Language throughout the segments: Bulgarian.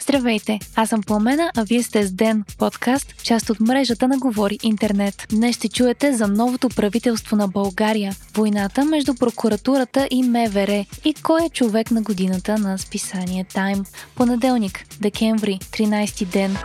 Здравейте, аз съм Пламена, а вие сте с Ден, подкаст, част от мрежата на Говори Интернет. Днес ще чуете за новото правителство на България, войната между прокуратурата и МВР и кой е човек на годината на списание Тайм. Понеделник, декември, 13 ден.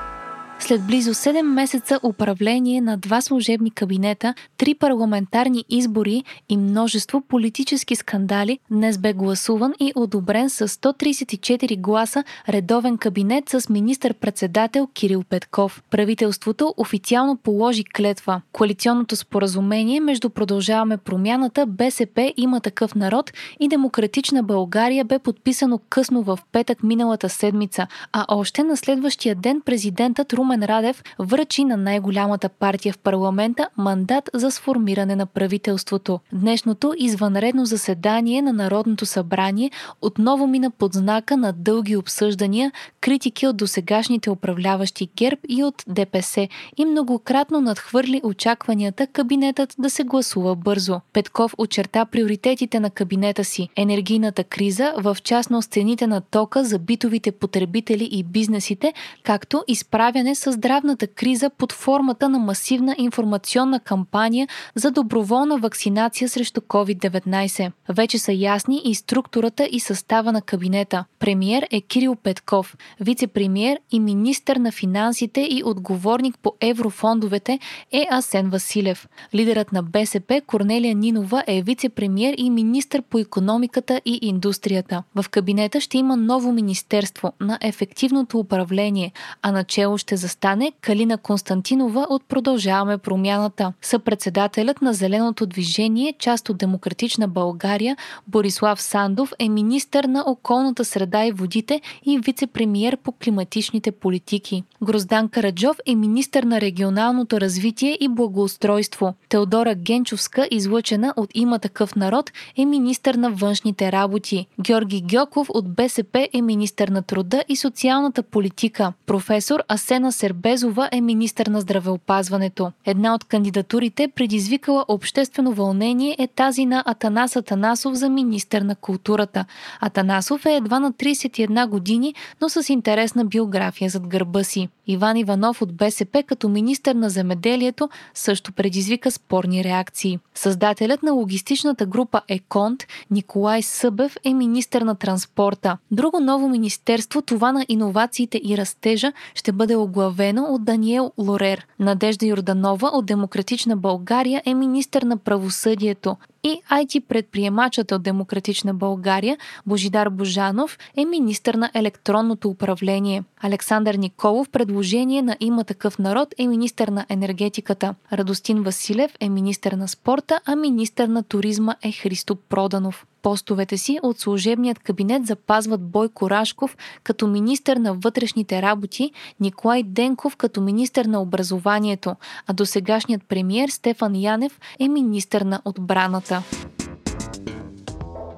След близо 7 месеца управление на два служебни кабинета, три парламентарни избори и множество политически скандали, днес бе гласуван и одобрен с 134 гласа редовен кабинет с министър-председател Кирил Петков. Правителството официално положи клетва. Коалиционното споразумение между Продължаваме промяната, БСП има такъв народ и Демократична България бе подписано късно в петък миналата седмица, а още на следващия ден президентът Румен Румен Радев връчи на най-голямата партия в парламента мандат за сформиране на правителството. Днешното извънредно заседание на Народното събрание отново мина под знака на дълги обсъждания, критики от досегашните управляващи ГЕРБ и от ДПС и многократно надхвърли очакванията кабинетът да се гласува бързо. Петков очерта приоритетите на кабинета си – енергийната криза, в частност цените на тока за битовите потребители и бизнесите, както изправяне с здравната криза под формата на масивна информационна кампания за доброволна вакцинация срещу COVID-19. Вече са ясни и структурата и състава на кабинета. Премьер е Кирил Петков, вице-премьер и министър на финансите и отговорник по еврофондовете е Асен Василев. Лидерът на БСП Корнелия Нинова е вице-премьер и министър по економиката и индустрията. В кабинета ще има ново министерство на ефективното управление, а начало ще застане стане Калина Константинова от Продължаваме промяната. Съпредседателят на Зеленото движение, част от Демократична България, Борислав Сандов е министър на околната среда и водите и вице-премьер по климатичните политики. Гроздан Караджов е министър на регионалното развитие и благоустройство. Теодора Генчовска, излъчена от има такъв народ, е министър на външните работи. Георги Гьоков от БСП е министър на труда и социалната политика. Професор Асена Сер Безова е министър на здравеопазването. Една от кандидатурите, предизвикала обществено вълнение, е тази на Атанас Атанасов за министър на културата. Атанасов е едва на 31 години, но с интересна биография зад гърба си. Иван Иванов от БСП като министър на земеделието също предизвика спорни реакции. Създателят на логистичната група Еконт, Николай Събев, е министър на транспорта. Друго ново министерство, това на иновациите и растежа, ще бъде оглавено от Даниел Лорер. Надежда Йорданова от Демократична България е министър на правосъдието и IT предприемачът от Демократична България Божидар Божанов е министър на електронното управление. Александър Николов, предложение на има такъв народ, е министър на енергетиката. Радостин Василев е министър на спорта, а министър на туризма е Христо Проданов постовете си от служебният кабинет запазват Бойко Рашков като министър на вътрешните работи, Николай Денков като министър на образованието, а досегашният премьер Стефан Янев е министър на отбраната. ça.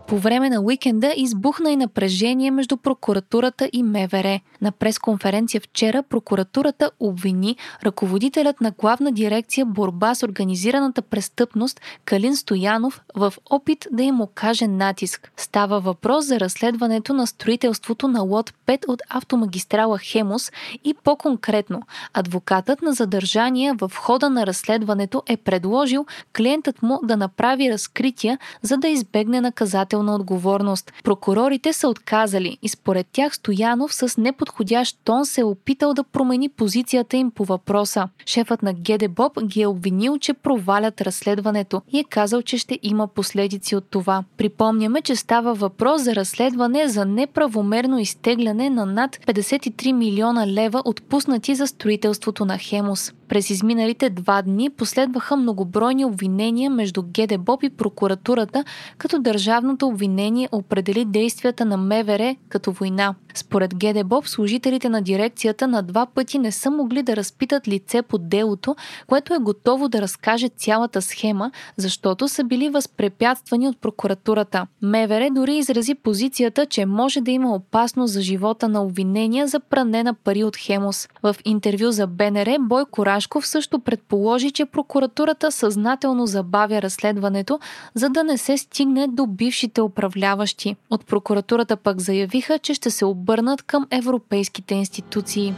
По време на уикенда избухна и напрежение между прокуратурата и МВР. На пресконференция вчера прокуратурата обвини ръководителят на главна дирекция борба с организираната престъпност Калин Стоянов в опит да им окаже натиск. Става въпрос за разследването на строителството на лот 5 от автомагистрала Хемус и по-конкретно, адвокатът на задържания в хода на разследването е предложил клиентът му да направи разкрития, за да избегне наказателно наказателна отговорност. Прокурорите са отказали и според тях Стоянов с неподходящ тон се е опитал да промени позицията им по въпроса. Шефът на ГД Боб ги е обвинил, че провалят разследването и е казал, че ще има последици от това. Припомняме, че става въпрос за разследване за неправомерно изтегляне на над 53 милиона лева отпуснати за строителството на Хемус. През изминалите два дни последваха многобройни обвинения между ГДБОП и прокуратурата, като държавното обвинение определи действията на МВР като война. Според ГДБОП, служителите на дирекцията на два пъти не са могли да разпитат лице по делото, което е готово да разкаже цялата схема, защото са били възпрепятствани от прокуратурата. МВР дори изрази позицията, че може да има опасност за живота на обвинения за пране на пари от Хемос. В интервю за БНР Бойко Рашков също предположи, че прокуратурата съзнателно забавя разследването, за да не се стигне до бившите управляващи. От прокуратурата пък заявиха, че ще се обърнат към европейските институции.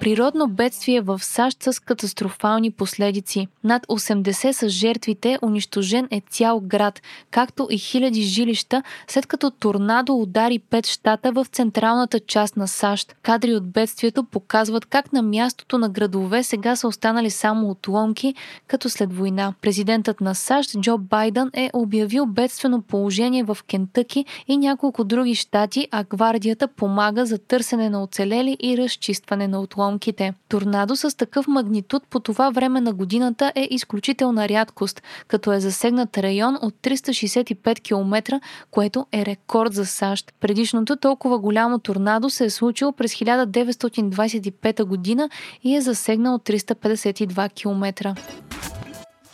Природно бедствие в САЩ с катастрофални последици. Над 80 са жертвите, унищожен е цял град, както и хиляди жилища, след като торнадо удари пет щата в централната част на САЩ. Кадри от бедствието показват как на мястото на градове сега са останали само отломки, като след война. Президентът на САЩ Джо Байден е обявил бедствено положение в Кентъки и няколко други щати, а гвардията помага за търсене на оцелели и разчистване изчистване на отломките. Торнадо с такъв магнитуд по това време на годината е изключителна рядкост, като е засегнат район от 365 км, което е рекорд за САЩ. Предишното толкова голямо торнадо се е случило през 1925 година и е засегнал 352 км.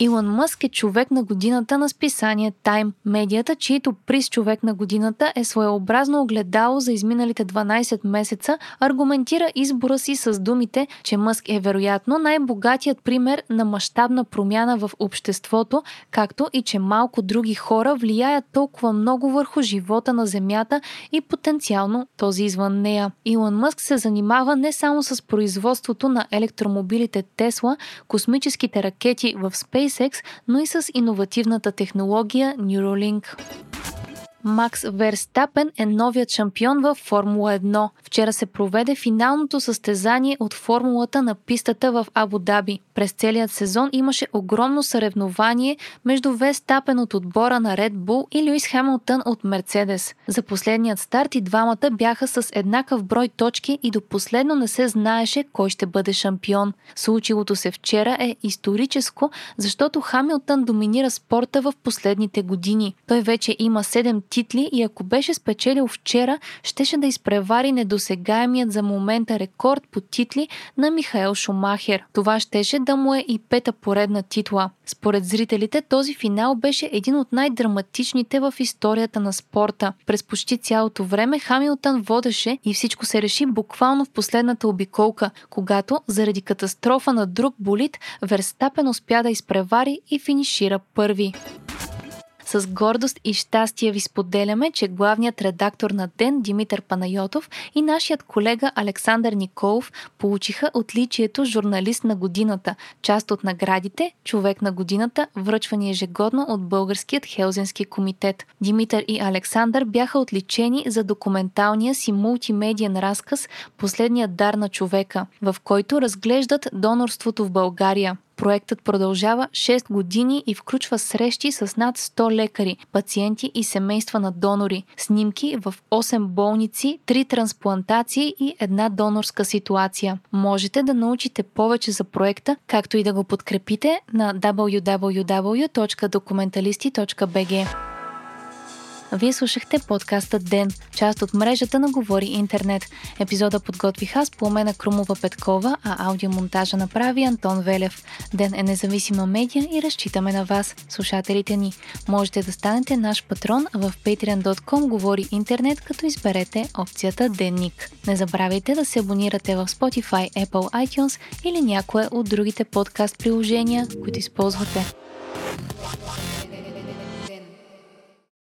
Илон Мъск е човек на годината на списание Time, медията, чието приз човек на годината е своеобразно огледало за изминалите 12 месеца, аргументира избора си с думите, че Мъск е вероятно най-богатият пример на мащабна промяна в обществото, както и че малко други хора влияят толкова много върху живота на Земята и потенциално този извън нея. Илон Мъск се занимава не само с производството на електромобилите Тесла, космическите ракети в Space SpaceX, но и с иновативната технология Neuralink. Макс Верстапен е новият шампион в Формула 1. Вчера се проведе финалното състезание от формулата на пистата в Абу Даби. През целият сезон имаше огромно съревнование между Верстапен от отбора на Red Bull и Луис Хамилтън от Мерцедес. За последният старт и двамата бяха с еднакъв брой точки и до последно не се знаеше кой ще бъде шампион. Случилото се вчера е историческо, защото Хамилтън доминира спорта в последните години. Той вече има 7 титли и ако беше спечелил вчера, щеше да изпревари недосегаемият за момента рекорд по титли на Михаел Шумахер. Това щеше да му е и пета поредна титла. Според зрителите този финал беше един от най-драматичните в историята на спорта. През почти цялото време Хамилтън водеше и всичко се реши буквално в последната обиколка, когато заради катастрофа на друг болит Верстапен успя да изпревари и финишира първи. С гордост и щастие ви споделяме, че главният редактор на Ден Димитър Панайотов и нашият колега Александър Николов получиха отличието журналист на годината, част от наградите Човек на годината, връчвани ежегодно от Българският Хелзински комитет. Димитър и Александър бяха отличени за документалния си мултимедиен разказ Последният дар на човека, в който разглеждат донорството в България. Проектът продължава 6 години и включва срещи с над 100 лекари, пациенти и семейства на донори, снимки в 8 болници, 3 трансплантации и една донорска ситуация. Можете да научите повече за проекта, както и да го подкрепите на www.documentalisti.bg. Вие слушахте подкаста Ден, част от мрежата на Говори Интернет. Епизода подготвих аз, Пламена Крумова Петкова, а аудиомонтажа направи Антон Велев. Ден е независима медия и разчитаме на вас, слушателите ни. Можете да станете наш патрон в patreon.com Говори Интернет, като изберете опцията Денник. Не забравяйте да се абонирате в Spotify, Apple iTunes или някое от другите подкаст приложения, които използвате.